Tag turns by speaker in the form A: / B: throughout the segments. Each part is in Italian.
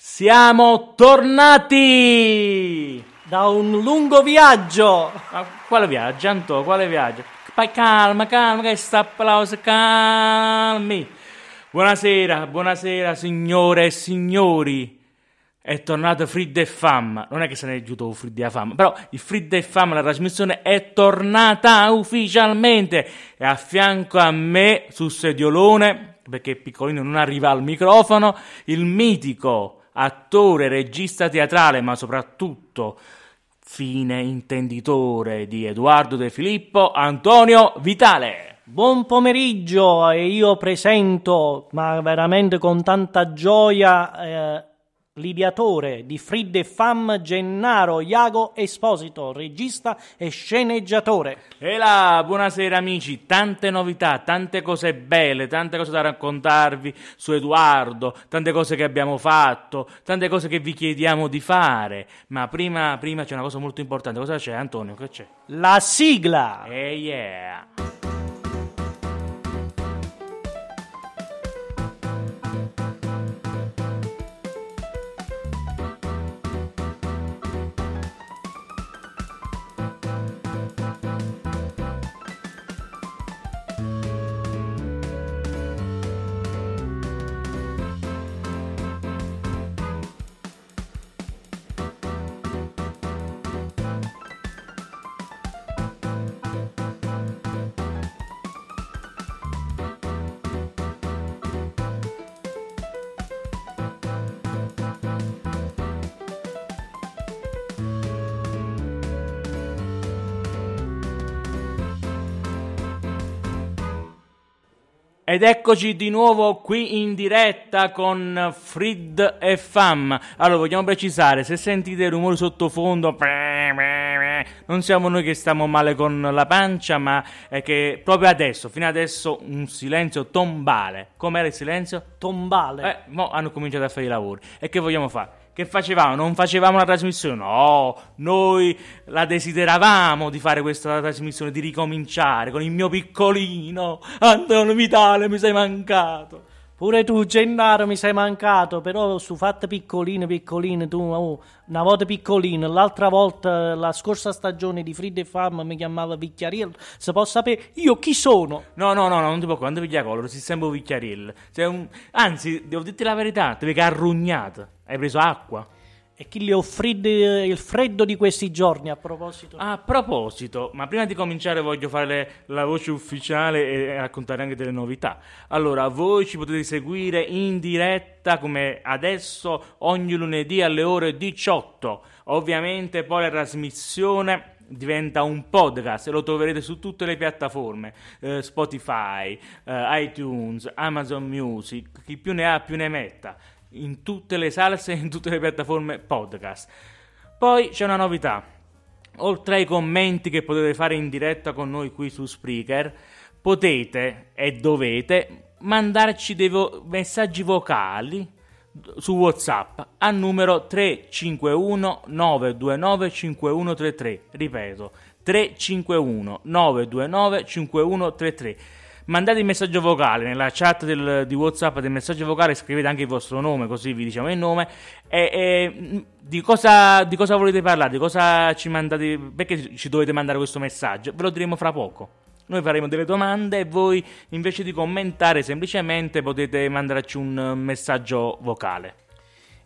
A: Siamo tornati
B: da un lungo viaggio.
A: Ma quale viaggio, Anto? Quale viaggio? Calma, calma, che sta applauso, calmi. Buonasera, buonasera signore e signori. È tornato Frid e Fam. Non è che se ne è giuto Frid e Fam, però il Frid e Fam, la trasmissione è tornata ufficialmente. E a fianco a me, sul sediolone, perché piccolino non arriva al microfono, il mitico attore, regista teatrale, ma soprattutto fine intenditore di Edoardo De Filippo, Antonio Vitale.
B: Buon pomeriggio e io presento, ma veramente con tanta gioia, eh, l'ideatore di Frid e Fam Gennaro Iago Esposito, regista e sceneggiatore.
A: E là, buonasera amici, tante novità, tante cose belle, tante cose da raccontarvi su Edoardo, tante cose che abbiamo fatto, tante cose che vi chiediamo di fare. Ma prima, prima c'è una cosa molto importante. Cosa c'è Antonio? Che c'è?
B: La sigla!
A: Eh yeah! Ed eccoci di nuovo qui in diretta con Frid e Fam. Allora, vogliamo precisare, se sentite rumori sottofondo, non siamo noi che stiamo male con la pancia, ma è che proprio adesso, fino adesso, un silenzio tombale. Com'era il silenzio?
B: Tombale.
A: Eh, mo hanno cominciato a fare i lavori. E che vogliamo fare? Che facevamo? Non facevamo la trasmissione? No, noi la desideravamo di fare questa trasmissione, di ricominciare con il mio piccolino. Antonio Vitale, mi sei mancato.
B: Pure tu, Gennaro, mi sei mancato, però su fatte piccoline, piccoline, tu, oh, una volta piccolino, l'altra volta, la scorsa stagione di Frid e Fam mi chiamava Vicchiariello, se posso sapere io chi sono?
A: No, no, no, no non ti può, quando piglia collo, si sembra Vicchiariello. Un... Anzi, devo dirti la verità, ti vedi che arrugnata, hai preso acqua.
B: E chi le offrì il freddo di questi giorni a proposito?
A: A proposito, ma prima di cominciare voglio fare la voce ufficiale e raccontare anche delle novità. Allora, voi ci potete seguire in diretta come adesso ogni lunedì alle ore 18. Ovviamente poi la trasmissione diventa un podcast e lo troverete su tutte le piattaforme eh, Spotify, eh, iTunes, Amazon Music, chi più ne ha più ne metta in tutte le salse e in tutte le piattaforme podcast. Poi c'è una novità. Oltre ai commenti che potete fare in diretta con noi qui su Spreaker, potete e dovete mandarci dei vo- messaggi vocali su WhatsApp al numero 351 929 5133. Ripeto, 351 929 5133. Mandate il messaggio vocale nella chat del, di WhatsApp del messaggio vocale, scrivete anche il vostro nome, così vi diciamo il nome. E, e di, cosa, di cosa volete parlare? Di cosa ci mandate? Perché ci dovete mandare questo messaggio? Ve lo diremo fra poco. Noi faremo delle domande e voi invece di commentare semplicemente potete mandarci un messaggio vocale.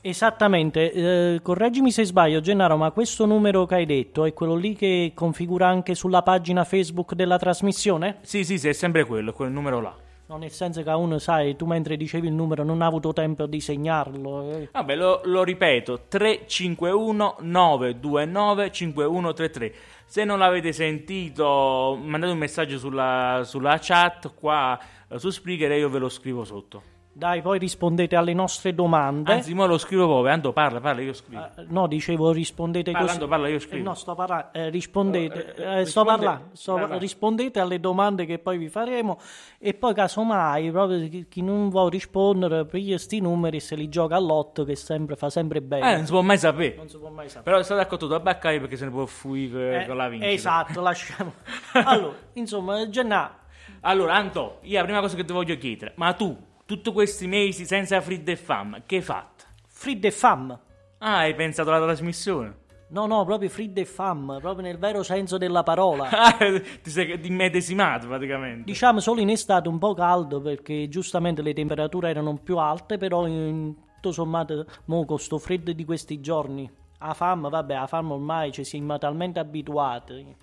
B: Esattamente, eh, correggimi se sbaglio Gennaro, ma questo numero che hai detto è quello lì che configura anche sulla pagina Facebook della trasmissione?
A: Sì, sì, sì, è sempre quello, quel numero là.
B: No, nel senso che uno, sai, tu mentre dicevi il numero non ha avuto tempo di segnarlo. Eh.
A: Vabbè, lo, lo ripeto, 351 929 5133. Se non l'avete sentito, mandate un messaggio sulla, sulla chat qua eh, su Spreaker e io ve lo scrivo sotto.
B: Dai, poi rispondete alle nostre domande.
A: Anzi, mo lo scrivo proprio. Ando, parla, parla, io scrivo.
B: Uh, no, dicevo rispondete
A: parla,
B: così.
A: Ando, parla, io scrivo.
B: Eh, no, sto parlando. Eh, rispondete. Eh, eh sto parlando. Sto, rispondete alle domande che poi vi faremo. E poi, casomai, proprio chi, chi non vuole rispondere, piglia sti numeri e se li gioca all'otto, che sempre, fa sempre bene.
A: Eh, non si può mai sapere.
B: Non si può mai sapere.
A: Però state accorto da baccare perché se ne può fuire
B: eh,
A: con la vincita.
B: Esatto, lasciamo. allora, insomma, Gennà.
A: Allora, Anto, io la prima cosa che ti voglio chiedere, ma tu tutti questi mesi senza Frid e Fam, che hai fatto?
B: Frid e Fam?
A: Ah, hai pensato alla trasmissione?
B: No, no, proprio Frid e Fam, proprio nel vero senso della parola.
A: Ah, ti sei immedesimato praticamente.
B: Diciamo solo in estate un po' caldo perché giustamente le temperature erano più alte, però in tutto sommato, mo con sto freddo di questi giorni, a fam, vabbè, a fam ormai ci siamo talmente abituati.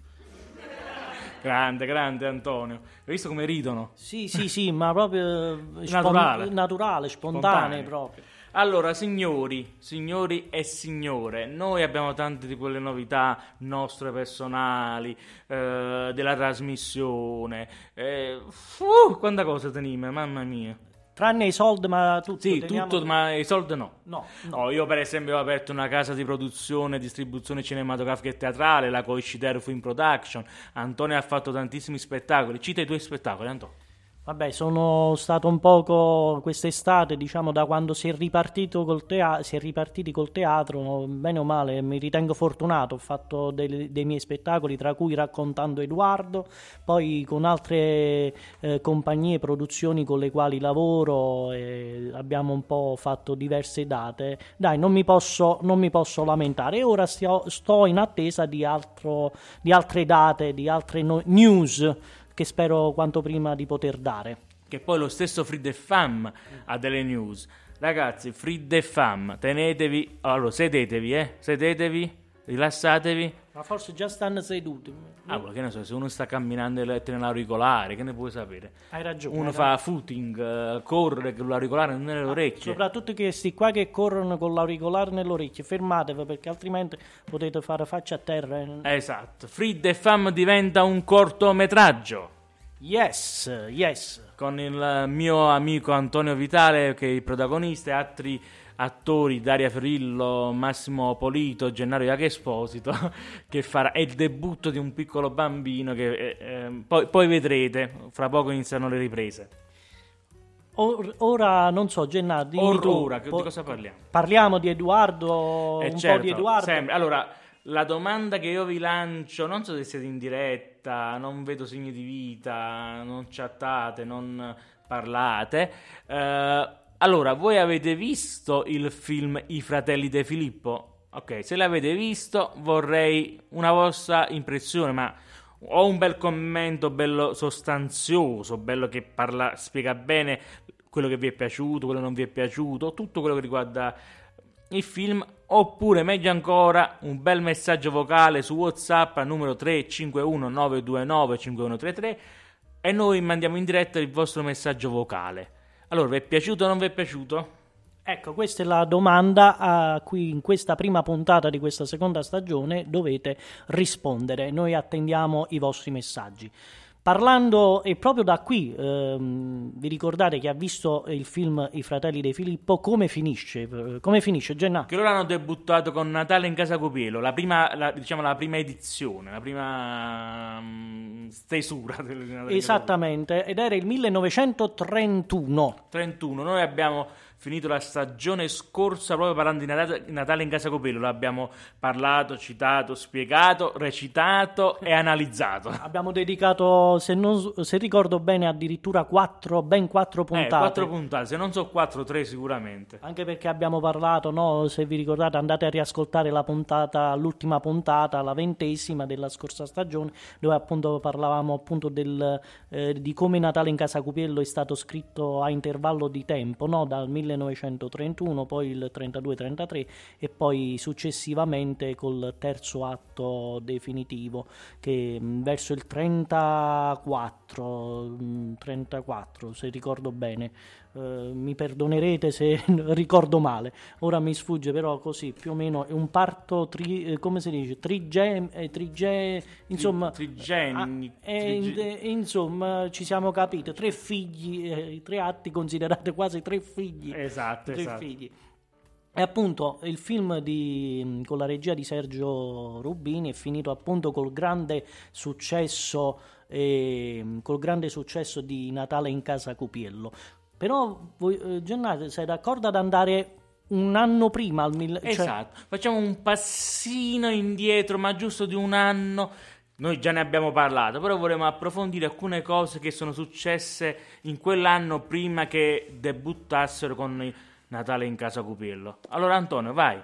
A: Grande, grande Antonio. Hai visto come ridono?
B: Sì, sì, sì, ma proprio
A: naturale,
B: spon- naturale spontaneo, proprio.
A: Allora, signori, signori e signore, noi abbiamo tante di quelle novità nostre personali, eh, della trasmissione. Eh, uh, quanta cosa teniamo, mamma mia.
B: Tranne i soldi, ma tutto.
A: Sì, tutto, ma i soldi no.
B: No,
A: no. Oh, io per esempio ho aperto una casa di produzione e distribuzione cinematografica e teatrale, la Coicidero Film Production. Antonio ha fatto tantissimi spettacoli. Cita i tuoi spettacoli, Antonio.
B: Vabbè, sono stato un poco quest'estate, diciamo, da quando si è, ripartito col teatro, si è ripartiti col teatro, bene o male, mi ritengo fortunato. Ho fatto dei, dei miei spettacoli, tra cui raccontando Edoardo, poi con altre eh, compagnie produzioni con le quali lavoro, eh, abbiamo un po' fatto diverse date. Dai, non mi posso, non mi posso lamentare. Ora sto, sto in attesa di, altro, di altre date, di altre no- news che spero quanto prima di poter dare.
A: Che poi lo stesso Free Fam ha delle news. Ragazzi, Free Fam, tenetevi, allora sedetevi, eh, sedetevi, rilassatevi.
B: Ma forse già stanno seduti.
A: Ah, quello che ne so, se uno sta camminando e tiene l'auricolare, che ne puoi sapere?
B: Hai ragione.
A: Uno
B: hai
A: fa
B: ragione.
A: footing, uh, corre con l'auricolare nelle orecchie.
B: Soprattutto questi qua che corrono con l'auricolare nelle orecchie, fermatevi perché altrimenti potete fare faccia a terra.
A: Eh. Esatto. Free the Fam diventa un cortometraggio.
B: Yes, yes.
A: Con il mio amico Antonio Vitale che è il protagonista e altri attori Daria Ferrillo, Massimo Polito, Gennaro Esposito, che farà è il debutto di un piccolo bambino che eh, eh, poi, poi, vedrete, fra poco iniziano le riprese.
B: Or, ora non so, Gennaro,
A: Or, ora, po- di cosa parliamo?
B: Parliamo di Edoardo,
A: eh
B: un
A: certo,
B: po' di Edoardo.
A: Sempre. Allora, la domanda che io vi lancio, non so se siete in diretta, non vedo segni di vita, non chattate, non parlate. Eh, allora, voi avete visto il film I fratelli De Filippo? Ok, se l'avete visto vorrei una vostra impressione, ma ho un bel commento bello sostanzioso, bello che parla, spiega bene quello che vi è piaciuto, quello che non vi è piaciuto, tutto quello che riguarda il film, oppure meglio ancora un bel messaggio vocale su WhatsApp al numero 351 929 5133 e noi mandiamo in diretta il vostro messaggio vocale. Allora, vi è piaciuto o non vi è piaciuto?
B: Ecco, questa è la domanda a cui in questa prima puntata di questa seconda stagione dovete rispondere. Noi attendiamo i vostri messaggi. Parlando, e proprio da qui, ehm, vi ricordate che ha visto il film I fratelli di Filippo, come finisce? Come finisce, Genna?
A: Che loro hanno debuttato con Natale in Casa Copielo, la prima, la, diciamo la prima edizione, la prima um, stesura.
B: Esattamente, ed era il 1931.
A: 31, noi abbiamo finito la stagione scorsa proprio parlando di Natale, in Casa Copello. L'abbiamo parlato, citato, spiegato, recitato e analizzato.
B: Abbiamo dedicato, se, non, se ricordo bene, addirittura quattro, ben quattro puntate.
A: Eh, quattro puntate, se non so quattro, tre sicuramente.
B: Anche perché abbiamo parlato, no? se vi ricordate, andate a riascoltare la puntata, l'ultima puntata, la ventesima della scorsa stagione, dove appunto parlavamo appunto del, eh, di come Natale in Casa Cupiello è stato scritto a intervallo di tempo, no? dal 1931, poi il 32-33 e poi successivamente col terzo atto definitivo che mh, verso il 34, mh, 34 se ricordo bene, Uh, mi perdonerete se ricordo male, ora mi sfugge però così più o meno è un parto tri, eh, come si dice? Trige, eh, trige insomma
A: Trigeni,
B: ah, eh, insomma ci siamo capiti. Tre figli eh, tre atti considerate quasi tre figli.
A: Esatto,
B: tre
A: esatto.
B: figli. E appunto il film di, con la regia di Sergio Rubini è finito appunto col grande successo eh, col grande successo di Natale in casa Cupiello però, voi, eh, Gennaro, sei d'accordo ad andare un anno prima al mille... cioè-
A: Esatto, facciamo un passino indietro, ma giusto di un anno. Noi già ne abbiamo parlato, però vorremmo approfondire alcune cose che sono successe in quell'anno prima che debuttassero con Natale in casa Cupiello. Allora Antonio, vai.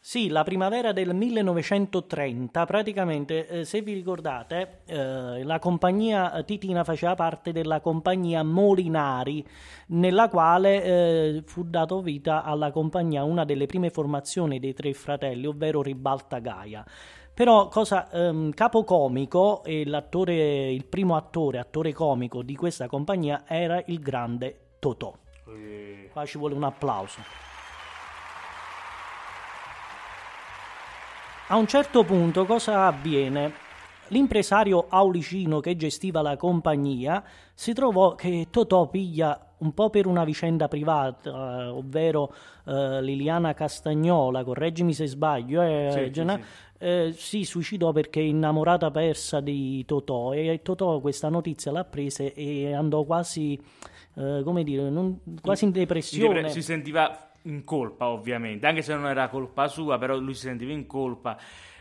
B: Sì, la primavera del 1930, praticamente, eh, se vi ricordate, eh, la compagnia Titina faceva parte della compagnia Molinari, nella quale eh, fu dato vita alla compagnia una delle prime formazioni dei tre fratelli, ovvero Ribalta Gaia. Però cosa ehm, capocomico e l'attore, il primo attore, attore comico di questa compagnia era il grande Totò. Qua ci vuole un applauso. A un certo punto cosa avviene? L'impresario Aulicino che gestiva la compagnia si trovò che Totò piglia un po' per una vicenda privata, eh, ovvero eh, Liliana Castagnola, correggimi se sbaglio, eh,
A: Sì, sì,
B: Gena-
A: sì.
B: eh, si suicidò perché è innamorata persa di Totò e Totò questa notizia l'ha presa e andò quasi, eh, come dire, non- quasi in
A: Si
B: depressione.
A: depre- Si sentiva in colpa, ovviamente, anche se non era colpa sua, però lui si sentiva in colpa.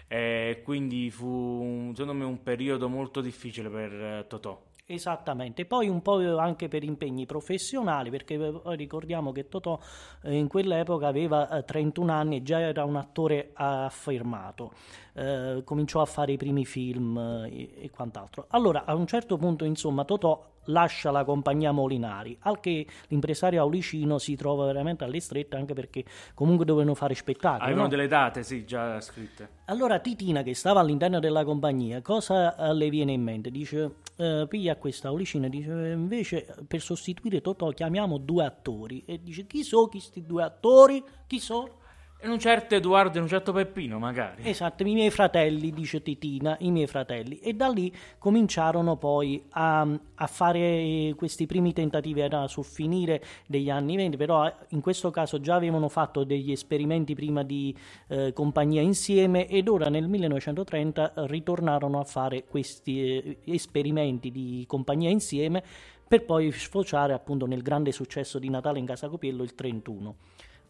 A: eh, quindi fu, secondo me, un periodo molto difficile per eh, Totò.
B: Esattamente, poi un po' anche per impegni professionali, perché ricordiamo che Totò eh, in quell'epoca aveva eh, 31 anni e già era un attore affermato, Eh, cominciò a fare i primi film eh, e quant'altro. Allora, a un certo punto, insomma, Totò lascia la compagnia Molinari, al che l'impresario Aulicino si trova veramente alle strette, anche perché comunque dovevano fare spettacoli.
A: Avevano
B: no?
A: delle date, sì, già scritte.
B: Allora Titina, che stava all'interno della compagnia, cosa eh, le viene in mente? Dice, eh, piglia questa Aulicina, dice, "Eh, invece per sostituire Totò chiamiamo due attori. E dice, chi sono questi due attori? Chi sono?
A: E un certo Edoardo e un certo Peppino, magari.
B: Esatto, i miei fratelli, dice Titina, i miei fratelli. E da lì cominciarono poi a, a fare questi primi tentativi, era sul finire degli anni 20, però eh, in questo caso già avevano fatto degli esperimenti prima di eh, compagnia insieme ed ora nel 1930 ritornarono a fare questi eh, esperimenti di compagnia insieme per poi sfociare appunto nel grande successo di Natale in Casa Copiello il 31.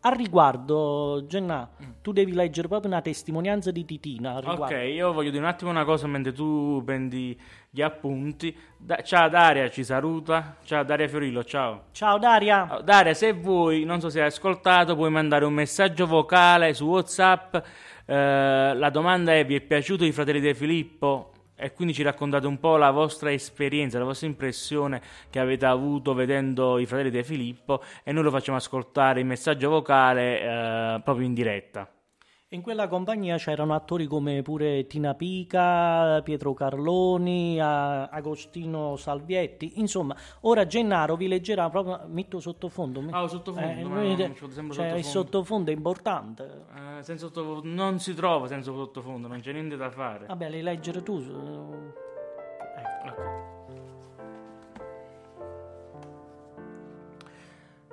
B: Al riguardo, Gennà, tu devi leggere proprio una testimonianza di Titina.
A: Ok, io voglio dire un attimo una cosa mentre tu prendi gli appunti. Da- ciao Daria, ci saluta. Ciao Daria Fiorillo, ciao.
B: Ciao Daria.
A: Daria, se vuoi, non so se hai ascoltato, puoi mandare un messaggio vocale su WhatsApp. Eh, la domanda è: vi è piaciuto i fratelli di Filippo? E quindi ci raccontate un po' la vostra esperienza, la vostra impressione che avete avuto vedendo i fratelli di Filippo e noi lo facciamo ascoltare in messaggio vocale eh, proprio in diretta.
B: In quella compagnia c'erano attori come pure Tina Pica, Pietro Carloni, Agostino Salvietti. Insomma, ora Gennaro vi leggerà proprio. Metto sottofondo.
A: Ah, sottofondo,
B: Eh,
A: ci sembra
B: cioè, il
A: sottofondo.
B: sottofondo è importante.
A: Eh, senza sottofondo non si trova senza sottofondo, non c'è niente da fare.
B: Vabbè, le leggere tu. Ecco.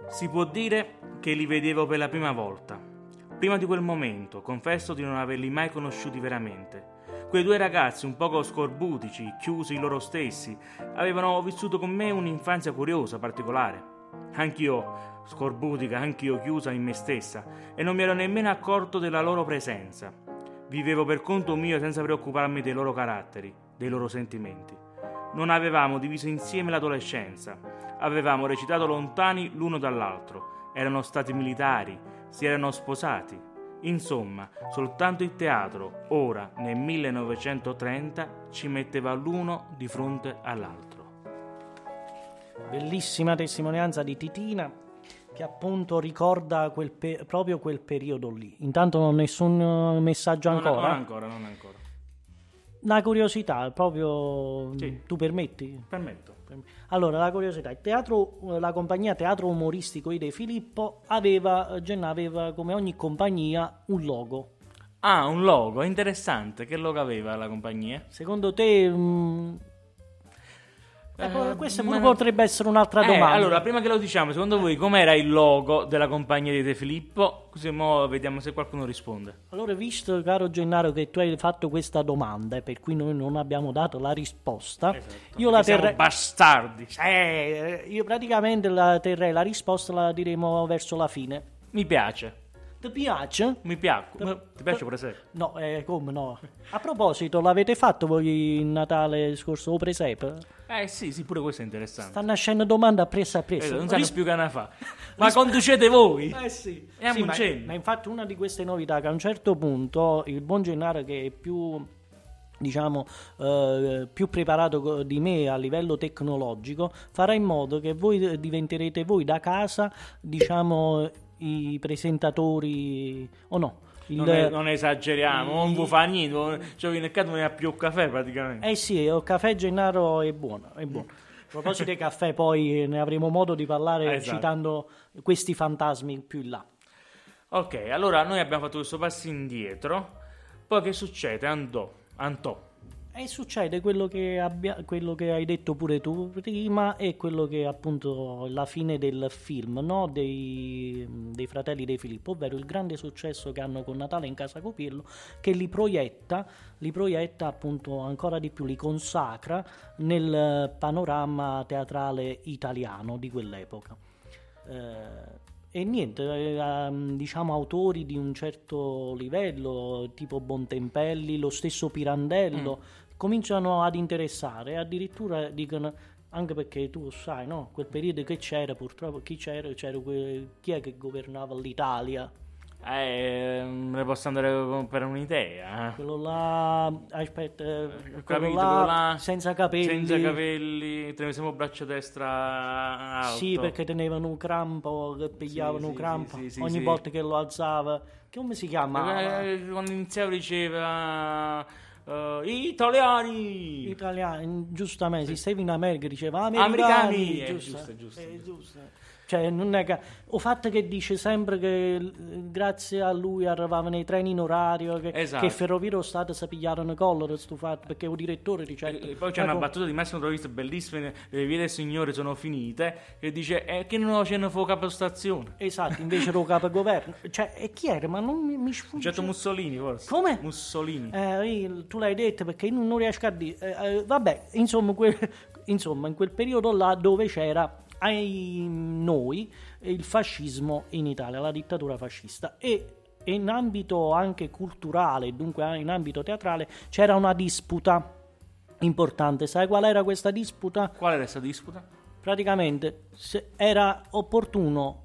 A: Si può dire che li vedevo per la prima volta. Prima di quel momento, confesso di non averli mai conosciuti veramente. Quei due ragazzi, un poco scorbutici, chiusi loro stessi, avevano vissuto con me un'infanzia curiosa, particolare. Anch'io scorbutica, anch'io chiusa in me stessa, e non mi ero nemmeno accorto della loro presenza. Vivevo per conto mio senza preoccuparmi dei loro caratteri, dei loro sentimenti. Non avevamo diviso insieme l'adolescenza, avevamo recitato lontani l'uno dall'altro, erano stati militari, si erano sposati. Insomma, soltanto il teatro, ora nel 1930, ci metteva l'uno di fronte all'altro.
B: Bellissima testimonianza di Titina che appunto ricorda quel pe- proprio quel periodo lì. Intanto non nessun messaggio
A: Non,
B: ancora.
A: non ancora, non ancora.
B: La curiosità, proprio
A: Sì.
B: tu permetti?
A: Permetto.
B: Allora, la curiosità, il teatro, la compagnia Teatro Umoristico I De Filippo aveva, Genna aveva come ogni compagnia un logo.
A: Ah, un logo, interessante. Che logo aveva la compagnia?
B: Secondo te, mm, ecco,
A: Eh,
B: questa
A: ma-
B: potrebbe essere un'altra
A: Eh,
B: domanda.
A: allora, prima che lo diciamo, secondo voi com'era il logo della compagnia di De Filippo? Così mo vediamo se qualcuno risponde.
B: Allora, visto, caro Gennaro, che tu hai fatto questa domanda per cui noi non abbiamo dato la risposta, io la
A: Perché siamo
B: terrei.
A: bastardi.
B: Eh, io praticamente la terrei la risposta la diremo verso la fine.
A: Mi piace.
B: Ti piace?
A: Mi piace. Ti piace pure se?
B: No, eh, come no? A proposito, l'avete fatto voi il Natale scorso o presepe?
A: Eh sì, sì, pure questo è interessante.
B: Sta nascendo domanda appressa appressa.
A: Eh, non sanno
B: Ris-
A: più che ne fa. Ma conducete voi?
B: Eh sì,
A: E a
B: Sì, ma, ma infatti una di queste novità che a un certo punto il buon Gennaro che è più diciamo eh, più preparato di me a livello tecnologico farà in modo che voi diventerete voi da casa diciamo i presentatori o no il-
A: Non, è- non esageriamo, non
B: il-
A: vi fa niente. Cioè, in mercato non ne ha più caffè praticamente.
B: Eh sì, il caffè Gennaro è buono, è buono. A proposito dei caffè, poi ne avremo modo di parlare
A: Esatto.
B: citando questi fantasmi più in là.
A: Ok, allora noi abbiamo fatto questo passo indietro. Poi che succede? Andò. Andò.
B: E succede quello che, abbia- quello che hai detto pure tu prima e quello che è appunto la fine del film no? dei, dei fratelli De Filippo, ovvero il grande successo che hanno con Natale in casa Copiello, che li proietta, li proietta appunto ancora di più, li consacra nel panorama teatrale italiano di quell'epoca. Eh, e niente, eh, ehm, diciamo autori di un certo livello, tipo Bontempelli, lo stesso Pirandello, cominciano ad interessare, addirittura dicono, anche perché tu sai, no? Quel periodo che c'era, purtroppo chi c'era, c'era que- chi è che governava l'Italia?
A: Eh, ne posso andare per un'idea. eh.
B: Quello là, aspetta, eh,
A: Ho
B: quello
A: capito,
B: là,
A: quello là,
B: senza capelli.
A: Senza capelli, tenevamo il braccio destra alto.
B: Sì, perché tenevano un crampo, che pigliavano
A: Sì,
B: un crampo
A: sì, sì,
B: ogni volta che lo alzava. Che come si chiamava?
A: Eh, Quando iniziava diceva eh, italiani.
B: Italiani, giustamente, si stava in America diceva
A: Americani,
B: americani,
A: eh,
B: giusto,
A: giusto, giusto,
B: eh,
A: giusto.
B: Cioè, non è che o fatto che dice sempre che eh, grazie a lui arrivavano i treni in orario, che,
A: Esatto.
B: che Ferrovie Stato si pigliarono collo sto fatto, perché un direttore dice
A: E e poi c'è una battuta di Massimo Trovisto bellissima, le vie del Signore sono finite, che dice eh, che non ne fu capostazione.
B: Esatto, invece ero capo governo. Cioè, e chi era? Ma non mi, mi sfugge.
A: Certo Mussolini forse.
B: Come?
A: Mussolini.
B: Eh, tu l'hai detto perché non riesco a dire. Eh, eh, vabbè, insomma, que- insomma, in quel periodo là dove c'era ai noi il fascismo in Italia, la dittatura fascista e in ambito anche culturale, dunque in ambito teatrale, c'era una disputa importante. Sai qual era questa disputa?
A: Qual era questa disputa?
B: Praticamente se era opportuno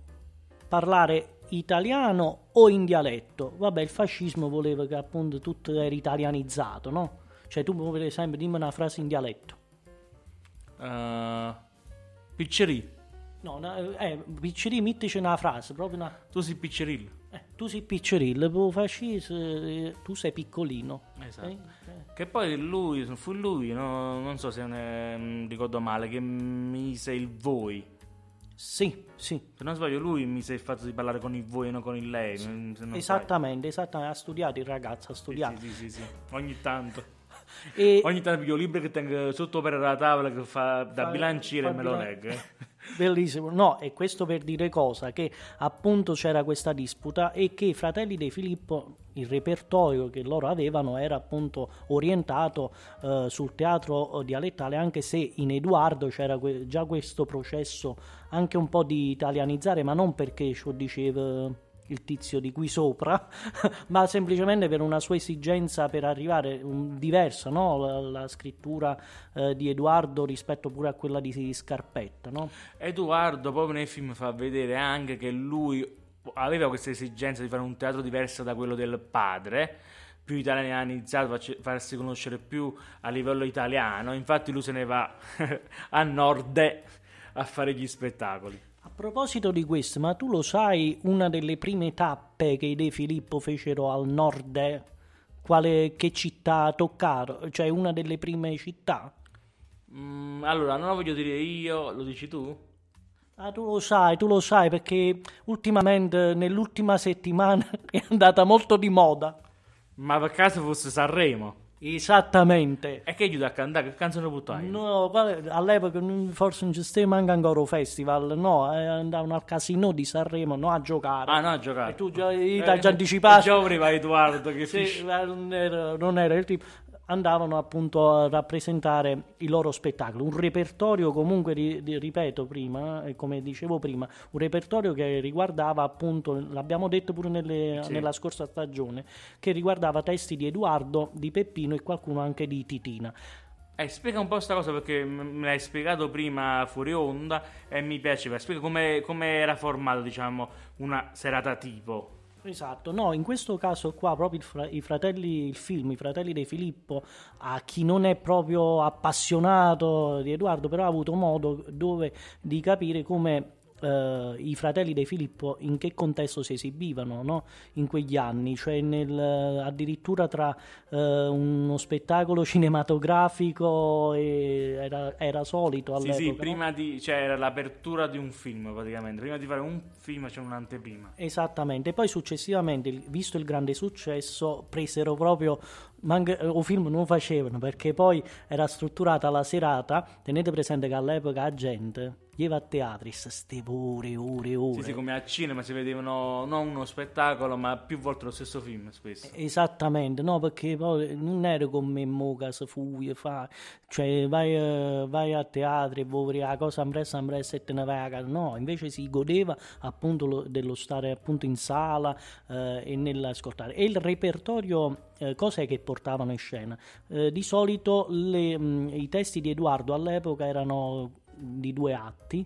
B: parlare italiano o in dialetto. Vabbè, il fascismo voleva che appunto tutto era italianizzato, no? Cioè tu per esempio dimmi una frase in dialetto.
A: Uh, Piccerì.
B: No, una- eh, picceri mittici una frase, proprio una...
A: Tu sei piccerillo.
B: eh, tu sei piccerillo, eh, tu sei piccolino.
A: Esatto.
B: Eh, eh.
A: Che poi lui, fu lui, no? non so se ne mm, ricordo male, che mise il voi.
B: Sì, sì,
A: Se non sbaglio, lui mise il fatto di parlare con il voi e non con il lei. non sbaglio.
B: esattamente, esattamente, ha studiato il ragazzo, ha studiato.
A: Sì, sì, sì, sì. Ogni tanto.
B: E,
A: Ogni tanto piglio libri che tengo sotto per la tavola che fa da
B: Fa-
A: bilanciere
B: fa
A: e me lo
B: bilan-
A: leggo. eh.
B: Bellissimo, no, e questo per dire cosa? Che appunto c'era questa disputa e che i fratelli De Filippo, il repertorio che loro avevano era appunto orientato eh, sul teatro dialettale, anche se in Edoardo c'era que- già questo processo anche un po' di italianizzare, ma non perché ciò diceva il tizio di qui sopra, ma semplicemente per una sua esigenza per arrivare un, diversa, no? la, la, scrittura eh, di Edoardo rispetto pure a quella di Scarpetta. No?
A: Edoardo proprio nel film fa vedere anche che lui aveva questa esigenza di fare un teatro diverso da quello del padre più italianizzato, farsi conoscere più a livello italiano. Infatti lui se ne va a nord a fare gli spettacoli.
B: A proposito di questo, ma tu lo sai una delle prime tappe che i De Filippo fecero al nord? Quale, che città toccarono? Cioè una delle prime città?
A: Mm, allora, non lo voglio dire io, lo dici tu?
B: Ah, tu lo sai, tu lo sai perché ultimamente, nell'ultima settimana, è andata molto di moda.
A: Ma per caso fosse Sanremo?
B: Esattamente.
A: E che aiuta a cantare? Che canzone buttai?
B: No, all'epoca forse non ci stava manca ancora un festival, no, eh, andavano al casino di Sanremo, no a giocare.
A: Ah, no a giocare.
B: E tu già, eh, già anticipato.
A: Già prima Edoardo che
B: sì, non era, non era il tipo andavano appunto a rappresentare i loro spettacoli. Un repertorio comunque, ripeto prima, eh, come dicevo prima, un repertorio che riguardava appunto, l'abbiamo detto pure nelle, sì. nella scorsa stagione, che riguardava testi di Edoardo, di Peppino e qualcuno anche di Titina.
A: Eh, spiega un po' questa cosa perché me l'hai spiegato prima fuori onda e mi piaceva. Spiega come era formato, diciamo, una serata tipo.
B: Esatto, no, in questo caso qua proprio fra- i fratelli, il film, i fratelli di Filippo, a chi non è proprio appassionato di Edoardo, però ha avuto modo dove, di capire come Uh, i fratelli di Filippo in che contesto si esibivano no? in quegli anni, cioè nel, addirittura tra uh, uno spettacolo cinematografico e era, era solito all'epoca.
A: Sì, sì, prima di, cioè era l'apertura di un film praticamente, prima di fare un film c'è un'anteprima.
B: Esattamente, poi successivamente, visto il grande successo, presero proprio Manca, o film non facevano perché poi era strutturata la serata. Tenete presente che all'epoca la gente iva a teatri, ste ore, ore, ore.
A: Sì, sì, come a cinema si vedevano non uno spettacolo, ma più volte lo stesso film spesso.
B: Esattamente, no, perché poi non era come mo che si fugge, fa, cioè vai, uh, vai a teatro e vuoi la cosa impressa, impressa e te ne vai a casa. No, invece si godeva appunto lo, dello stare appunto in sala uh, e nell'ascoltare. E il repertorio eh, cose che portavano in scena. Eh, di solito le, mh, mm, i testi di Edoardo all'epoca erano di due atti.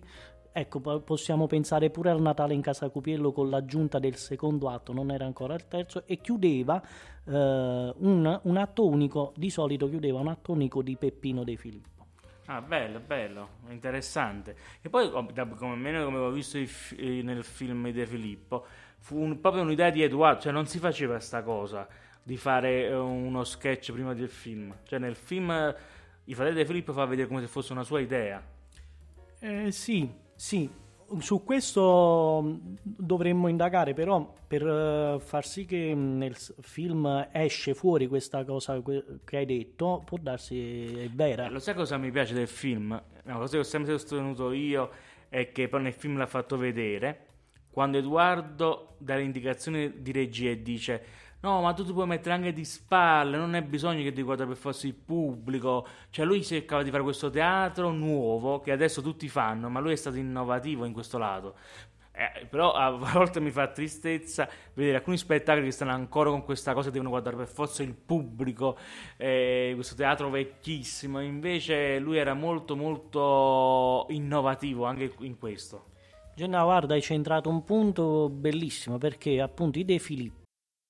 B: Ecco, possiamo pensare pure al Natale in Casa Cupiello con l'aggiunta del secondo atto, non era ancora il terzo, e chiudeva eh, un, un, atto unico, di solito chiudeva un atto unico di Peppino De Filippo.
A: Ah, bello, bello, interessante. E poi, come, come avevo visto nel film De Filippo, fu un, proprio un'idea di Edoardo, cioè non si faceva questa cosa di fare eh, uno sketch prima del film. Cioè nel film eh, i fratelli di Filippo fa vedere come se fosse una sua idea.
B: Eh, sì, sì. Su questo mm, dovremmo indagare, però per uh, far sì che mm, nel film esce fuori questa cosa che hai detto, può darsi è vera.
A: Lo sai cosa mi piace del film? Una cosa che ho sempre sostenuto io è che poi nel film l'ha fatto vedere. Quando Edoardo dà le indicazioni di regia e dice No, ma tu ti puoi mettere anche di spalle, non è bisogno che ti guarda per forza il pubblico. Cioè, lui cercava di fare questo teatro nuovo che adesso tutti fanno, ma lui è stato innovativo in questo lato. Eh, però a volte mi fa tristezza vedere alcuni spettacoli che stanno ancora con questa cosa, devono guardare per forza il pubblico, eh, questo teatro vecchissimo. Invece lui era molto, molto innovativo anche in questo.
B: Genna, guarda, hai centrato un punto bellissimo perché appunto i De Filippo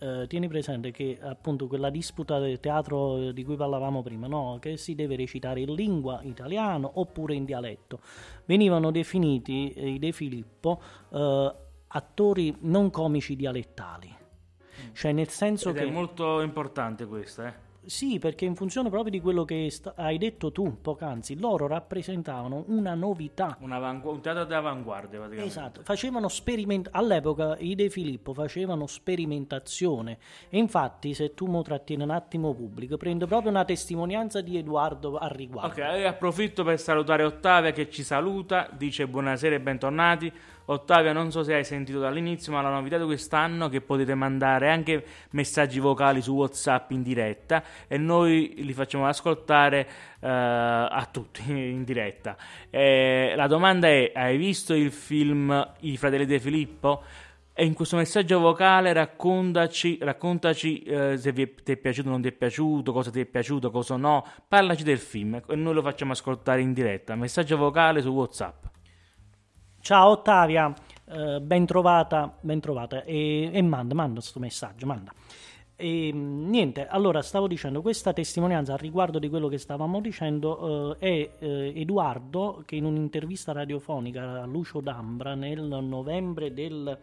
B: Eh, tieni presente che appunto quella disputa del teatro di cui parlavamo prima, no? che si deve recitare in lingua italiano oppure in dialetto, venivano definiti eh, i De Filippo eh, attori non comici dialettali. Cioè nel senso
A: Ed
B: che...
A: è molto importante questo, eh.
B: Sì, perché in funzione proprio di quello che sta- hai detto tu poc'anzi, loro rappresentavano una novità.
A: Un, avangu- un teatro d'avanguardia praticamente.
B: Esatto, facevano sperimento all'epoca i De Filippo facevano sperimentazione e infatti se tu mo trattieni un attimo pubblico prendo proprio una testimonianza di Edoardo al riguardo.
A: Ok, approfitto per salutare Ottavia che ci saluta, dice buonasera e bentornati. Ottavia, non so se hai sentito dall'inizio, ma la novità di quest'anno è che potete mandare anche messaggi vocali su WhatsApp in diretta e noi li facciamo ascoltare eh, a tutti in diretta. Eh, la domanda è: hai visto il film I fratelli De Filippo? E in questo messaggio vocale raccontaci, raccontaci eh, se vi è, ti è piaciuto o non ti è piaciuto, cosa ti è piaciuto, cosa no. Parlaci del film e noi lo facciamo ascoltare in diretta. Messaggio vocale su WhatsApp.
B: Ciao Ottavia, eh, ben trovata, ben trovata e, e manda, manda questo messaggio, manda. E, niente, allora stavo dicendo, questa testimonianza a riguardo di quello che stavamo dicendo eh, è eh, Edoardo che in un'intervista radiofonica a Lucio D'Ambra nel novembre del,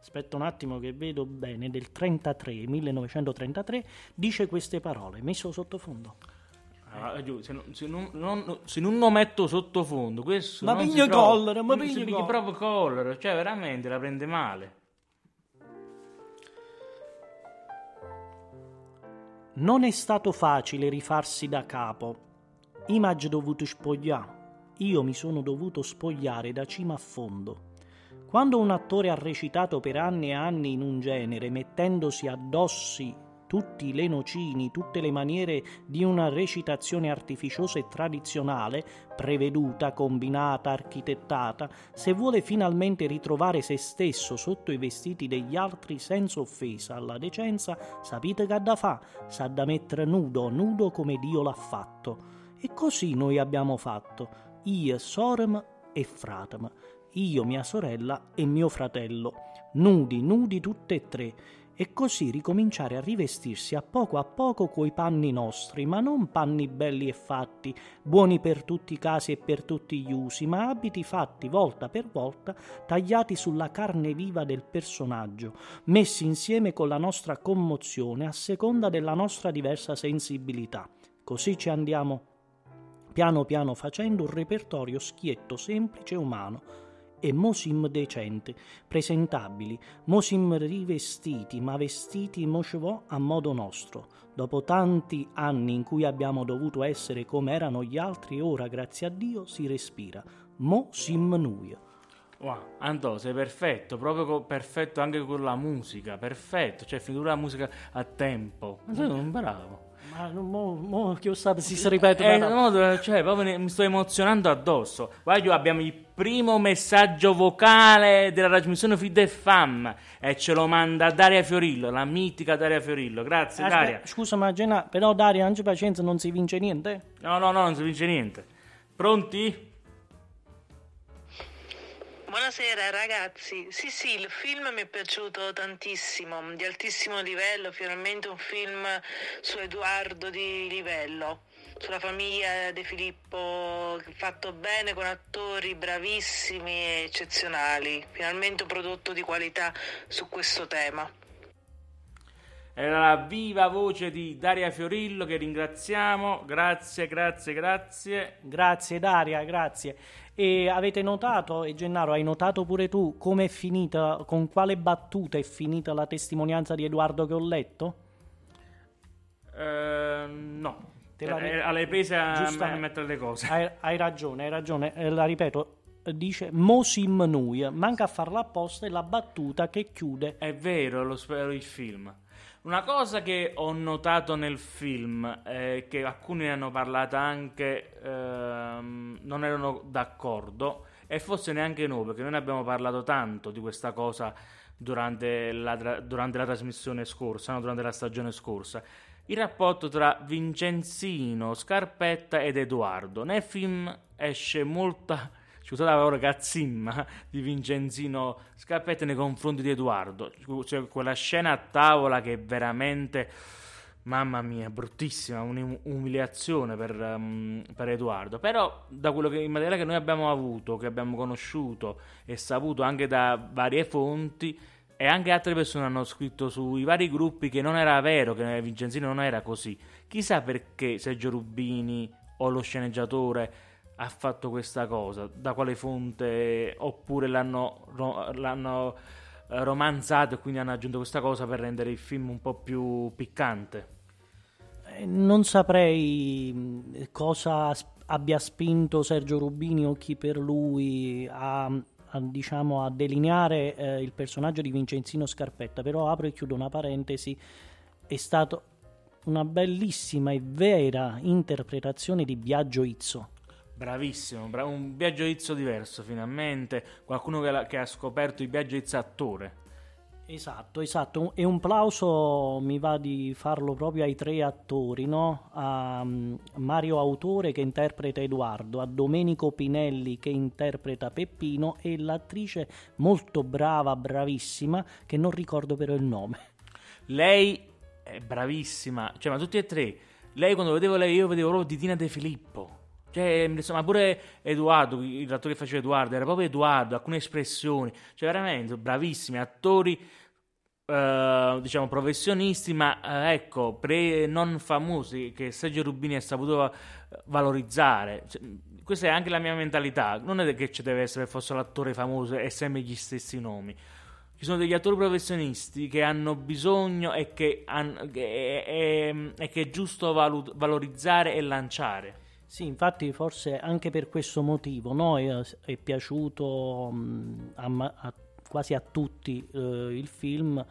B: aspetta un attimo che vedo bene, del 33, 1933, dice queste parole, messo sottofondo.
A: Ah, giù, se, non, se, non, non- se non lo metto sottofondo, questo
B: Ma
A: prova-
B: collera, ma piglia collera.
A: proprio collera, cioè veramente la prende male.
B: Non è stato facile rifarsi da capo. I m'ha dovuto spogliare. Io mi sono dovuto spogliare da cima a fondo. Quando un attore ha recitato per anni e anni in un genere, mettendosi addossi tutti i lenocini, tutte le maniere di una recitazione artificiosa e tradizionale, preveduta, combinata, architettata, se vuole finalmente ritrovare se stesso sotto i vestiti degli altri senza offesa alla decenza, sapete che da fa, s'ha da mettere nudo, nudo come Dio l'ha fatto. E così noi abbiamo fatto, io, sorem e fratem, io, mia sorella e mio fratello, nudi, nudi tutte e tre, e così ricominciare a rivestirsi a poco a poco coi panni nostri, ma non panni belli e fatti, buoni per tutti i casi e per tutti gli usi, ma abiti fatti volta per volta, tagliati sulla carne viva del personaggio, messi insieme con la nostra commozione a seconda della nostra diversa sensibilità. Così ci andiamo piano piano facendo un repertorio schietto, semplice e umano, e mosim decente, presentabili, mosim rivestiti, ma vestiti mocevò a modo nostro. Dopo tanti anni in cui abbiamo dovuto essere come erano gli altri, ora, grazie a Dio, si respira. Mo sim nuia.
A: Wow, Anto, sei perfetto, proprio co- perfetto anche con la musica, perfetto, cioè finito la musica a tempo. Ma sei un bravo.
B: Ma mo, mo che io sapevo si, si ripete
A: Eh,
B: ma-
A: no, cioè, proprio ne- mi sto emozionando addosso. Guarda, abbiamo il primo messaggio vocale della trasmissione Feed e Fam e ce lo manda Daria Fiorillo, la mitica Daria Fiorillo. Grazie,
B: Aspetta,
A: Daria.
B: Scusa, ma Gena, però Daria, non c'è pazienza, non si vince niente.
A: No, no, no, non si vince niente. Pronti?
C: Buonasera ragazzi, sì sì il film mi è piaciuto tantissimo, di altissimo livello, finalmente un film su Edoardo di livello, sulla famiglia De Filippo fatto bene con attori bravissimi e eccezionali, finalmente un prodotto di qualità su questo tema.
A: Era la viva voce di Daria Fiorillo che ringraziamo. Grazie, grazie, grazie.
B: Grazie Daria, grazie. E avete notato, e Gennaro, hai notato pure tu come è finita, con quale battuta è finita la testimonianza di Edoardo che ho letto?
A: Eh, no.
B: Te la
A: Eh, alle prese a, mettere le cose.
B: Hai, hai ragione, hai ragione, eh, la ripeto. dice Mosim Nui, manca a farla apposta è la battuta che chiude.
A: È vero, lo spero il film. Una cosa che ho notato nel film, eh, che alcuni ne hanno parlato anche, ehm, non erano d'accordo, e forse neanche noi, perché noi ne abbiamo parlato tanto di questa cosa durante la, durante la trasmissione scorsa, no? durante la stagione scorsa. Il rapporto tra Vincenzino, Scarpetta ed Edoardo. Nel film esce molta scusate la parola cazzimma di Vincenzino Scarpetta nei confronti di Edoardo. Cioè, quella scena a tavola che è veramente. Mamma mia, bruttissima, un'umiliazione per, um, per, Edoardo. Però, da quello che, in materiale che noi abbiamo avuto, che abbiamo conosciuto e saputo anche da varie fonti, e anche altre persone hanno scritto sui vari gruppi che non era vero, che Vincenzino non era così. Chissà perché Sergio Rubini o lo sceneggiatore ha fatto questa cosa, da quale fonte, oppure l'hanno, l'hanno eh, romanzato e quindi hanno aggiunto questa cosa per rendere il film un po' più piccante.
B: Eh, non saprei mm, cosa abbia spinto Sergio Rubini o chi per lui a, a, diciamo, a delineare eh, il personaggio di Vincenzino Scarpetta, però apro e chiudo una parentesi, è stata una bellissima e vera interpretazione di Biagio Izzo
A: Bravissimo, bra- un viaggio Izzo diverso finalmente, qualcuno che, la- che ha scoperto il viaggio Izzo attore.
B: Esatto, esatto, e un plauso mi va di farlo proprio ai tre attori, no? a um, Mario Autore che interpreta Edoardo, a Domenico Pinelli che interpreta Peppino e l'attrice molto brava, bravissima, che non ricordo però il nome.
A: Lei è bravissima, cioè ma tutti e tre, lei quando vedevo lei io vedevo proprio Titina De Filippo. Cioè, insomma, pure Edoardo, il attore che faceva Edoardo, era proprio Edoardo, alcune espressioni, cioè veramente bravissimi attori, eh, diciamo, professionisti, ma eh, ecco, pre- non famosi, che Sergio Rubini ha saputo eh, valorizzare. Cioè, questa è anche la mia mentalità, non è che ci deve essere forza l'attore famoso e sempre gli stessi nomi. Ci sono degli attori professionisti che hanno bisogno e che, han- che, è, è, che è giusto valut- valorizzare e lanciare.
B: Sì, infatti forse anche per questo motivo no, è, è, piaciuto mh, a, a, quasi a tutti eh, il film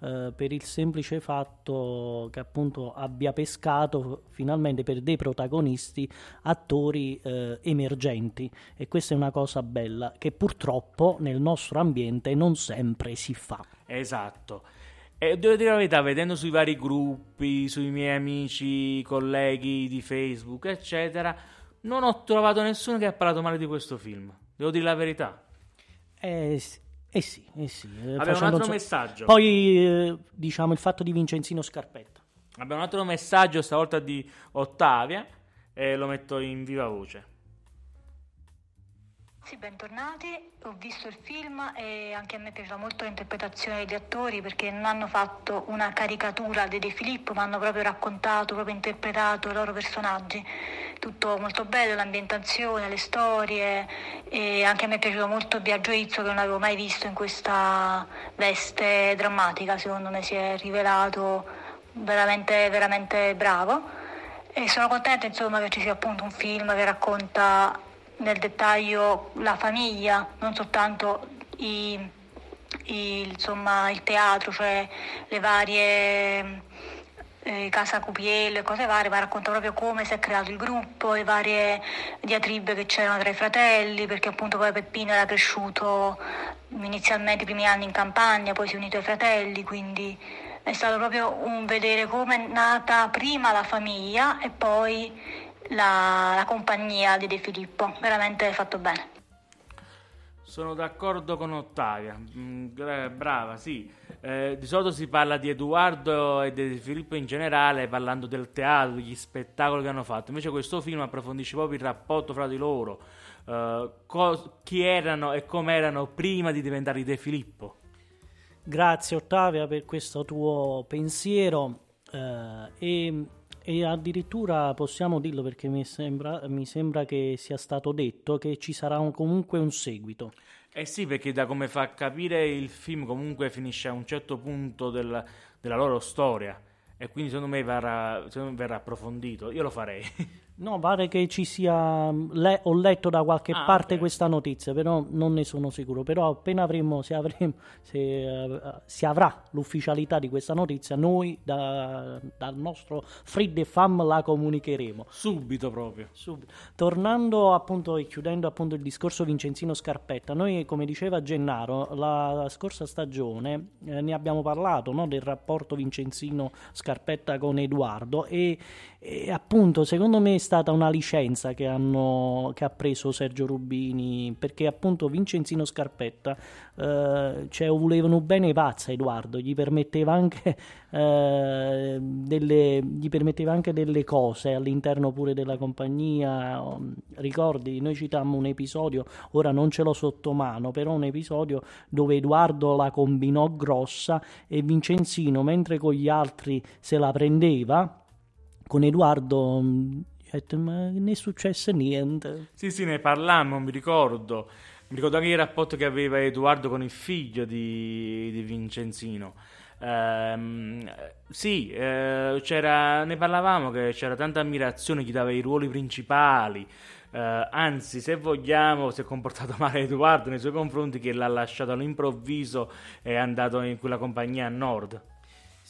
B: eh, per il semplice fatto che appunto abbia pescato finalmente per dei protagonisti attori eh, emergenti e questa è una cosa bella che purtroppo nel nostro ambiente non sempre si fa.
A: Esatto. E devo dire la verità, vedendo sui vari gruppi, sui miei amici, colleghi di Facebook, eccetera, non ho trovato nessuno che ha parlato male di questo film. Devo dire la verità.
B: Eh, eh sì, eh sì.
A: Eh, Abbiamo un altro so... messaggio.
B: Poi, eh, diciamo, il fatto di Vincenzino Scarpetta.
A: Abbiamo un altro messaggio, stavolta di Ottavia, e lo metto in viva voce.
D: Sì, bentornati. Ho visto il film e anche a me piaceva molto l'interpretazione degli attori perché non hanno fatto una caricatura di De Filippo, ma hanno proprio raccontato, proprio interpretato i loro personaggi. Tutto molto bello, l'ambientazione, le storie e anche a me piaciuto molto Biagio Izzo che non avevo mai visto in questa veste drammatica, secondo me si è rivelato veramente, veramente bravo. E sono contenta insomma che ci sia appunto un film che racconta nel dettaglio la famiglia, non soltanto i, i, insomma, il teatro, cioè le varie eh, casa Cupiello e cose varie, ma racconta proprio come si è creato il gruppo, le varie diatribe che c'erano tra i fratelli, perché appunto poi Peppino era cresciuto inizialmente i primi anni in campagna, poi si è unito ai fratelli, quindi è stato proprio un vedere come è nata prima la famiglia e poi la, la compagnia di De Filippo, veramente fatto bene.
A: Sono d'accordo con Ottavia, mm, brava, sì. Eh, di solito si parla di Edoardo e di Filippo in generale, parlando del teatro, degli spettacoli che hanno fatto. Invece questo film approfondisce proprio il rapporto fra di loro, eh, co- chi erano e come erano prima di diventare De Filippo.
B: Grazie Ottavia per questo tuo pensiero. Eh, e e addirittura possiamo dirlo perché mi sembra, mi sembra, che sia stato detto che ci sarà un, comunque un seguito.
A: Eh sì, perché da come fa capire il film comunque finisce a un certo punto del, della loro storia e quindi secondo me, verrà, secondo me verrà approfondito. Io lo farei.
B: No, pare che ci sia. le- ho letto da qualche
A: Ah,
B: parte
A: ok.
B: questa notizia, però non ne sono sicuro. Però appena avremo, se, avremo, se eh, si avrà l'ufficialità di questa notizia, noi da- dal nostro Frid Fam la comunicheremo.
A: Subito proprio.
B: Subito. Tornando appunto e chiudendo appunto il discorso Vincenzino Scarpetta, noi come diceva Gennaro, la scorsa stagione eh, ne abbiamo parlato no, del rapporto Vincenzino Scarpetta con Edoardo e, e appunto secondo me stata una licenza che, hanno, che ha preso Sergio Rubini perché appunto Vincenzino Scarpetta eh, cioè volevano bene pazza Edoardo, gli permetteva anche eh, delle, gli permetteva anche delle cose all'interno pure della compagnia. Um, Ricordi, noi citammo un episodio, ora non ce l'ho sotto mano, però un episodio dove Edoardo la combinò grossa e Vincenzino, mentre con gli altri se la prendeva, con Edoardo ha detto, ma ne è successo niente.
A: Sì, sì, ne parlammo, mi ricordo. Mi ricordo anche il rapporto che aveva Edoardo con il figlio di, di Vincenzino. Ehm, sì, eh, ne parlavamo che c'era tanta ammirazione, gli dava i ruoli principali. Eh, anzi, se vogliamo, si è comportato male Edoardo nei suoi confronti, che l'ha lasciato all'improvviso e è andato in quella compagnia a nord.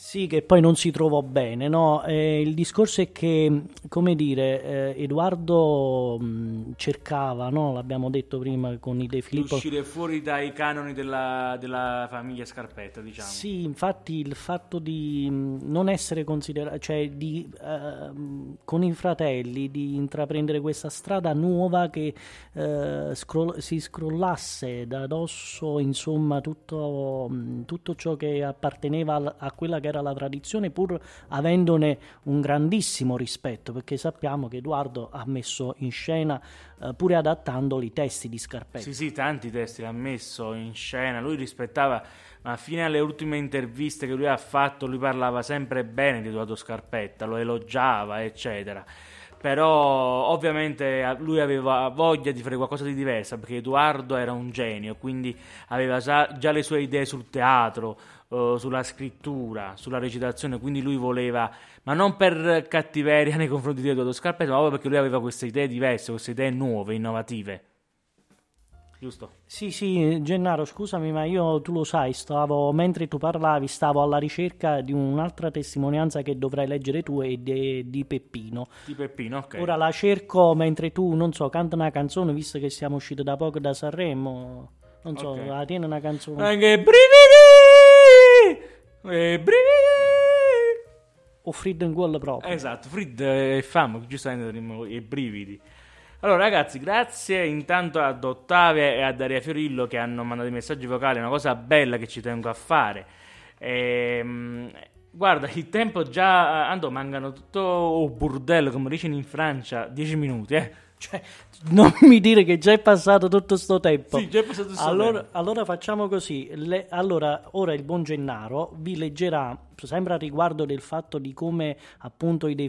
B: Sì, che poi non si trovò bene, no? Eh, il discorso è che, come dire, eh, Edoardo mh, cercava, no? L'abbiamo detto prima con i De
A: Di
B: Filippo.
A: uscire fuori dai canoni della, della famiglia Scarpetta, diciamo.
B: Sì, infatti il fatto di mh, non essere considerato, cioè di ehm, con i fratelli di intraprendere questa strada nuova che eh, scroll- si scrollasse da dosso, insomma, tutto, mh, tutto ciò che apparteneva al- a quella che era la tradizione, pur avendone un grandissimo rispetto, perché sappiamo che Edoardo ha messo in scena, eh, pure adattandoli, i testi di Scarpetta.
A: Sì, sì, tanti testi l'ha messo in scena. Lui rispettava, ma fino alle ultime interviste che lui ha fatto, lui parlava sempre bene di Edoardo Scarpetta, lo elogiava, eccetera. Però ovviamente lui aveva voglia di fare qualcosa di diverso perché Edoardo era un genio, quindi aveva già, già le sue idee sul teatro, eh, sulla scrittura, sulla recitazione, quindi lui voleva, ma non per cattiveria nei confronti di Edoardo Scarpetta, ma proprio perché lui aveva queste idee diverse, queste idee nuove, innovative. Giusto?
B: Sì, sì, Gennaro, scusami, ma io tu lo sai, stavo mentre tu parlavi, stavo alla ricerca di un'altra testimonianza che dovrai leggere tu e di, di Peppino.
A: Di Peppino, ok.
B: Ora la cerco mentre tu, non so, canta una canzone, visto che siamo usciti da poco da Sanremo. Non so,
A: Ok.
B: la tiene una canzone.
A: Anche brividi! E brividi!
B: O Frid in quello proprio.
A: Esatto, Frid e Famo, giustamente i brividi. Allora ragazzi, grazie intanto ad Ottavia e a Daria Fiorillo che hanno mandato i messaggi vocali, una cosa bella che ci tengo a fare. Ehm, guarda, il tempo già... Ando, mancano tutto oh, burdello, come dicono in Francia, 10 minuti, eh.
B: Cioè, non mi dire che già è passato tutto sto tempo.
A: Sì, già è passato sto
B: allora,
A: tempo.
B: allora facciamo così. Le- allora, ora il buon Gennaro vi leggerà, sempre a riguardo del fatto di come appunto i De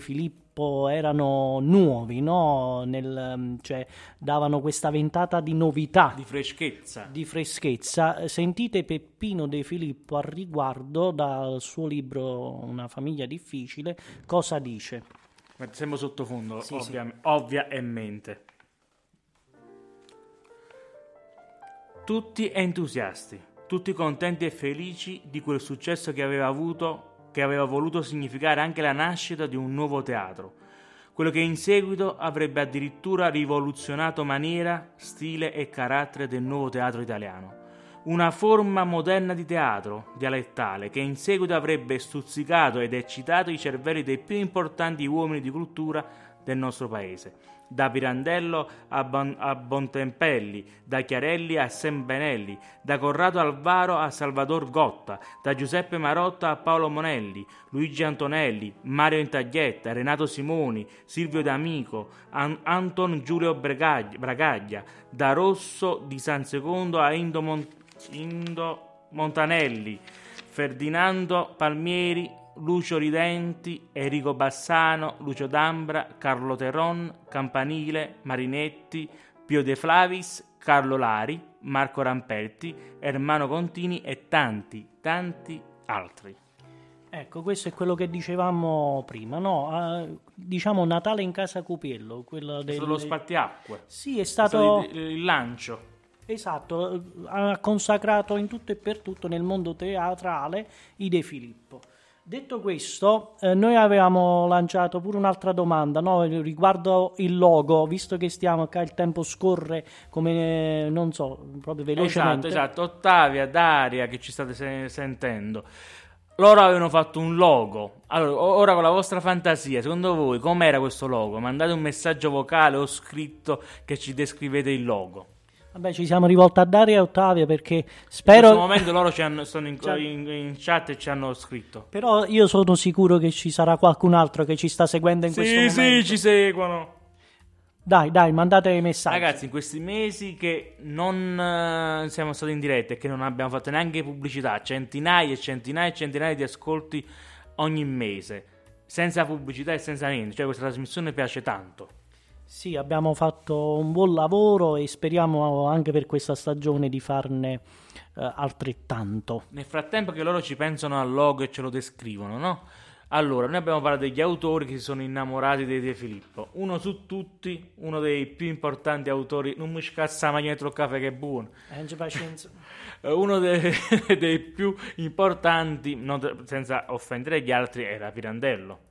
B: Filippo erano nuovi, no? Nel, mm, cioè, davano questa ventata di novità.
A: Di freschezza.
B: di freschezza. Sentite Peppino De Filippo al riguardo dal suo libro Una famiglia difficile, cosa dice?
A: Siamo sottofondo,
B: Sì, sì.
A: ovvia- ovviamente. Tutti entusiasti, tutti contenti e felici di quel successo che aveva avuto, che aveva voluto significare anche la nascita di un nuovo teatro, quello che in seguito avrebbe addirittura rivoluzionato maniera, stile e carattere del nuovo teatro italiano. Una forma moderna di teatro, dialettale, che in seguito avrebbe stuzzicato ed eccitato i cervelli dei più importanti uomini di cultura del nostro paese, da Pirandello a, Bon- a Bontempelli, da Chiarelli a Sembenelli, da Corrado Alvaro a Salvador Gotta, da Giuseppe Marotta a Paolo Monelli, Luigi Antonelli, Mario Intaglietta, Renato Simoni, Silvio D'Amico, An- Anton Giulio Bregaglia, Bragaglia, da Rosso di San Secondo a Indo, Mon- Indo Montanelli, Ferdinando Palmieri, Lucio Ridenti, Enrico Bassano, Lucio D'Ambra, Carlo Terron, Campanile, Marinetti, Pio De Flavis, Carlo Lari, Marco Rampetti, Ermano Contini e tanti, tanti altri.
B: Ecco, questo è quello che dicevamo prima, no? Ah, diciamo Natale in casa Cupiello, quello
A: È
B: del...
A: stato lo spartiacque.
B: Sì, è
A: È stato
B: stato...
A: il, il lancio.
B: Esatto, ha consacrato in tutto e per tutto nel mondo teatrale i De Filippo. Detto questo, eh, noi avevamo lanciato pure un'altra domanda no? riguardo il logo, visto che stiamo qua, il tempo scorre come, eh, non so, proprio velocemente.
A: Esatto, esatto. Ottavia, Daria, che ci state se- sentendo. Loro avevano fatto un logo. Allora, ora con la vostra fantasia, secondo voi com'era questo logo? Mandate un messaggio vocale o scritto che ci descrivete il logo.
B: Vabbè, ci siamo rivolti a Daria e Ottavia perché
A: In
B: spero...
A: questo momento loro ci hanno- sono in, in- in chat e ci hanno scritto.
B: Però io sono sicuro che ci sarà qualcun altro che ci sta seguendo in questo
A: Sì,
B: momento.
A: sì, ci seguono.
B: Dai, dai, mandate i messaggi.
A: Ragazzi, in questi mesi che non eh, siamo stati in diretta e che non abbiamo fatto neanche pubblicità, centinaia e centinaia e centinaia di ascolti ogni mese, senza pubblicità e senza niente, cioè questa trasmissione piace tanto.
B: Sì, abbiamo fatto un buon lavoro e speriamo anche per questa stagione di farne eh, altrettanto.
A: Nel frattempo che loro ci pensano al logo e ce lo descrivono, no? Allora, noi abbiamo parlato degli autori che si sono innamorati di De Filippo. Uno su tutti, uno dei più importanti autori. Non mi scazza la macchina del caffè che è buono. Uno dei, dei più importanti, non- senza offendere gli altri, era Pirandello.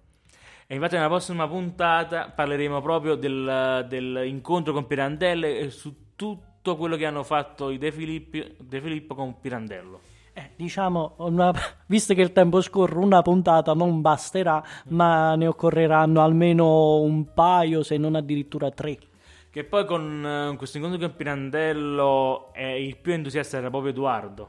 A: E infatti nella prossima puntata parleremo proprio del- dell'incontro con Pirandello e su tutto quello che hanno fatto i De, Filippi- De Filippo con Pirandello.
B: Eh, diciamo, una- visto che il tempo scorre, una puntata non basterà, ma ne occorreranno almeno un paio, se non addirittura tre.
A: Che poi con eh, questo incontro con Pirandello eh, il più entusiasta era proprio Edoardo.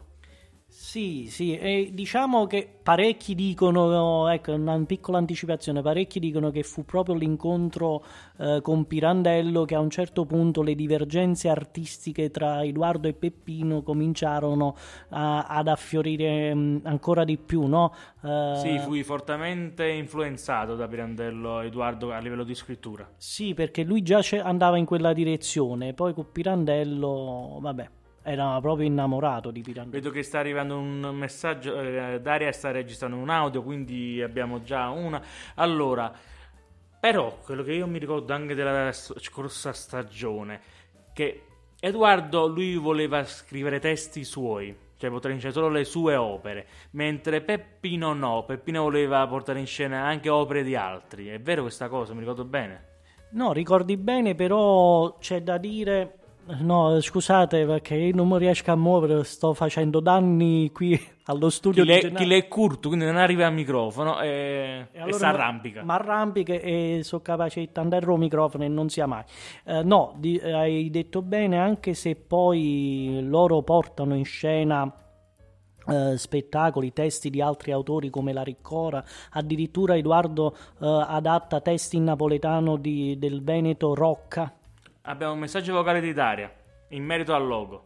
B: Sì, sì, e diciamo che parecchi dicono, ecco, una piccola anticipazione, parecchi dicono che fu proprio l'incontro eh, con Pirandello che a un certo punto le divergenze artistiche tra Edoardo e Peppino cominciarono a- ad affiorire mh, ancora di più, no? Eh,
A: Sì, fui fortemente influenzato da Pirandello Edoardo a livello di scrittura.
B: Sì, perché lui già andava in quella direzione, poi con Pirandello, vabbè, era proprio innamorato di Pirandello.
A: Vedo che sta arrivando un messaggio, eh, Daria sta registrando un audio, quindi abbiamo già una. Allora, però, quello che io mi ricordo anche della scorsa stagione, che Edoardo, lui voleva scrivere testi suoi, cioè portare in scena solo le sue opere, mentre Peppino no, Peppino voleva portare in scena anche opere di altri. È vero questa cosa, mi ricordo bene?
B: No, ricordi bene, però c'è da dire. No, scusate perché io non riesco a muovere, sto facendo danni qui allo studio
A: Chi le, chi le è curto, quindi non arriva al microfono e,
B: E
A: e
B: allora
A: si arrampica.
B: Mi arrampica e sono capace di tandare il microfono e non sia mai. Eh, no, di- eh, hai detto bene, anche se poi loro portano in scena eh, spettacoli, testi di altri autori come La Riccora, addirittura Edoardo eh, adatta testi in napoletano di- del Veneto Rocca.
A: Abbiamo un messaggio vocale di Daria in merito al logo.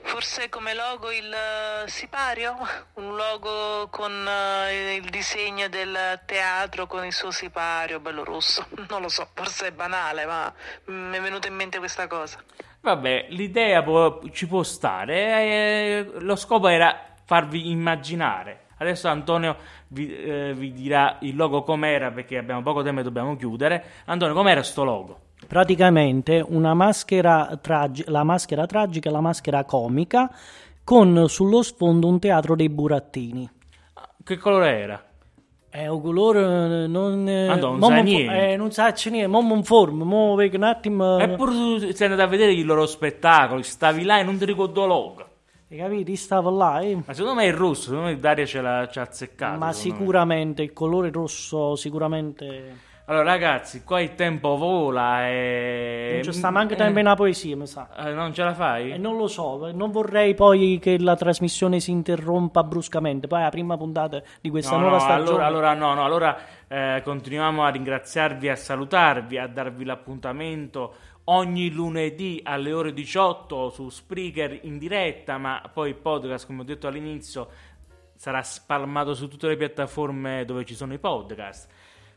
C: Forse come logo il eh, sipario? Un logo con eh, il disegno del teatro con il suo sipario bello rosso. Non lo so, forse è banale, ma mi è venuta in mente questa cosa.
A: Vabbè, l'idea può- ci può stare. eh, lo scopo era farvi immaginare. Adesso Antonio vi, eh, vi dirà il logo com'era perché abbiamo poco tempo e dobbiamo chiudere. Antonio, com'era sto logo?
B: praticamente una maschera tragi- la maschera tragica, la maschera comica, con sullo sfondo un teatro dei burattini.
A: Che colore era?
B: È un colore eh, non... eh,
A: non
B: fo-
A: niente.
B: eh, non sa niente, mo mi informo, mo un attimo...
A: Eppure tu sei andato a vedere i loro spettacoli, stavi là e non ti ricordo il logo.
B: Hai capito? Io stavo là, eh.
A: Ma secondo me è il rosso, secondo me Daria ce l'ha, ci ha azzeccato.
B: ma
A: secondo me.
B: sicuramente il colore rosso sicuramente...
A: Allora ragazzi, qua il tempo vola e...
B: Non ci sta manco tempo in una poesia, mi sa.
A: Eh, non ce la fai?
B: E non lo so, non vorrei poi che la trasmissione si interrompa bruscamente. Poi è la prima puntata di questa
A: No,
B: nuova
A: no,
B: stagione.
A: allora, allora no, no, allora eh, continuiamo a ringraziarvi, a salutarvi, a darvi l'appuntamento ogni lunedì alle ore 18 su Spreaker in diretta, ma poi il podcast, come ho detto all'inizio, sarà spalmato su tutte le piattaforme dove ci sono i podcast.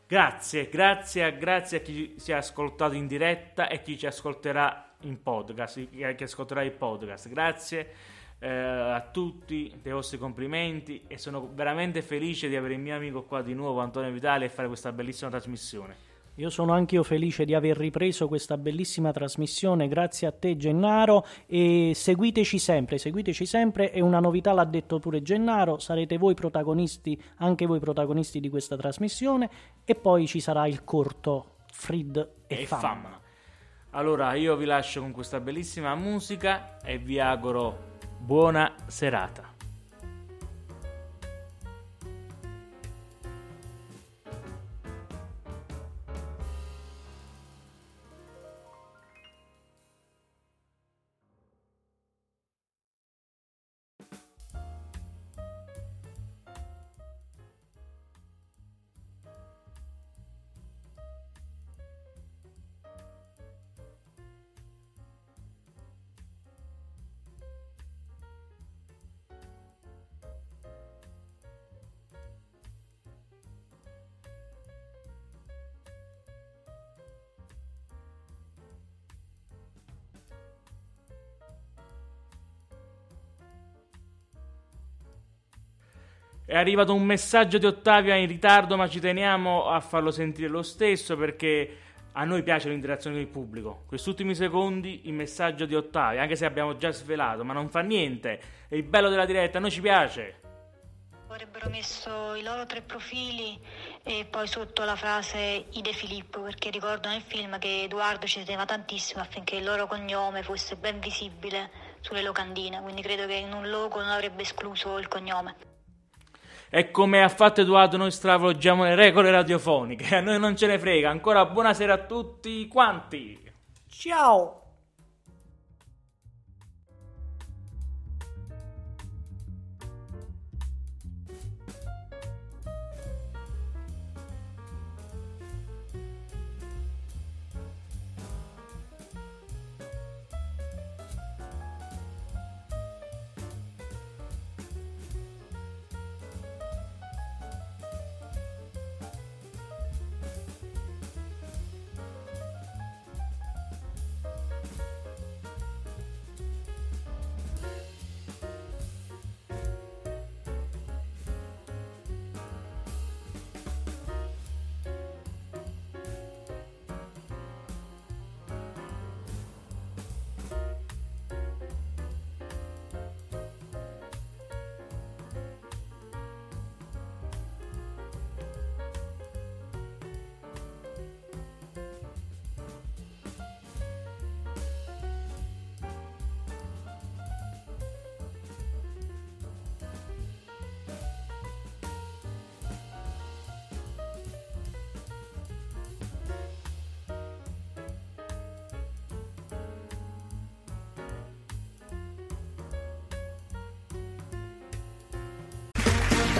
A: Grazie, grazie, grazie a chi si è ascoltato in diretta e chi ci ascolterà in podcast, chi ascolterà il podcast. Grazie. eh, a tutti dei vostri complimenti e sono veramente felice di avere il mio amico qua di nuovo, Antonio Vitale, e fare questa bellissima trasmissione.
B: Io sono anche io felice di aver ripreso questa bellissima trasmissione, grazie a te Gennaro e seguiteci sempre, seguiteci sempre, è una novità l'ha detto pure Gennaro, sarete voi protagonisti, anche voi protagonisti di questa trasmissione e poi ci sarà il corto Frid e,
A: E
B: Fam.
A: fam. Allora io vi lascio con questa bellissima musica e vi auguro buona serata. È arrivato un messaggio di Ottavia in ritardo, ma ci teniamo a farlo sentire lo stesso perché a noi piace l'interazione con il pubblico. Questi ultimi secondi il messaggio di Ottavia, anche se abbiamo già svelato, ma non fa niente. È il bello della diretta, a noi ci piace.
D: Avrebbero messo i loro tre profili e poi sotto la frase I De Filippo, perché ricordo nel film che Edoardo ci teneva tantissimo affinché il loro cognome fosse ben visibile sulle locandine, quindi credo che in un logo non avrebbe escluso il cognome.
A: E come ha fatto Edoardo, noi stravolgiamo le regole radiofoniche. A noi non ce ne frega. Ancora buonasera a tutti quanti.
B: Ciao!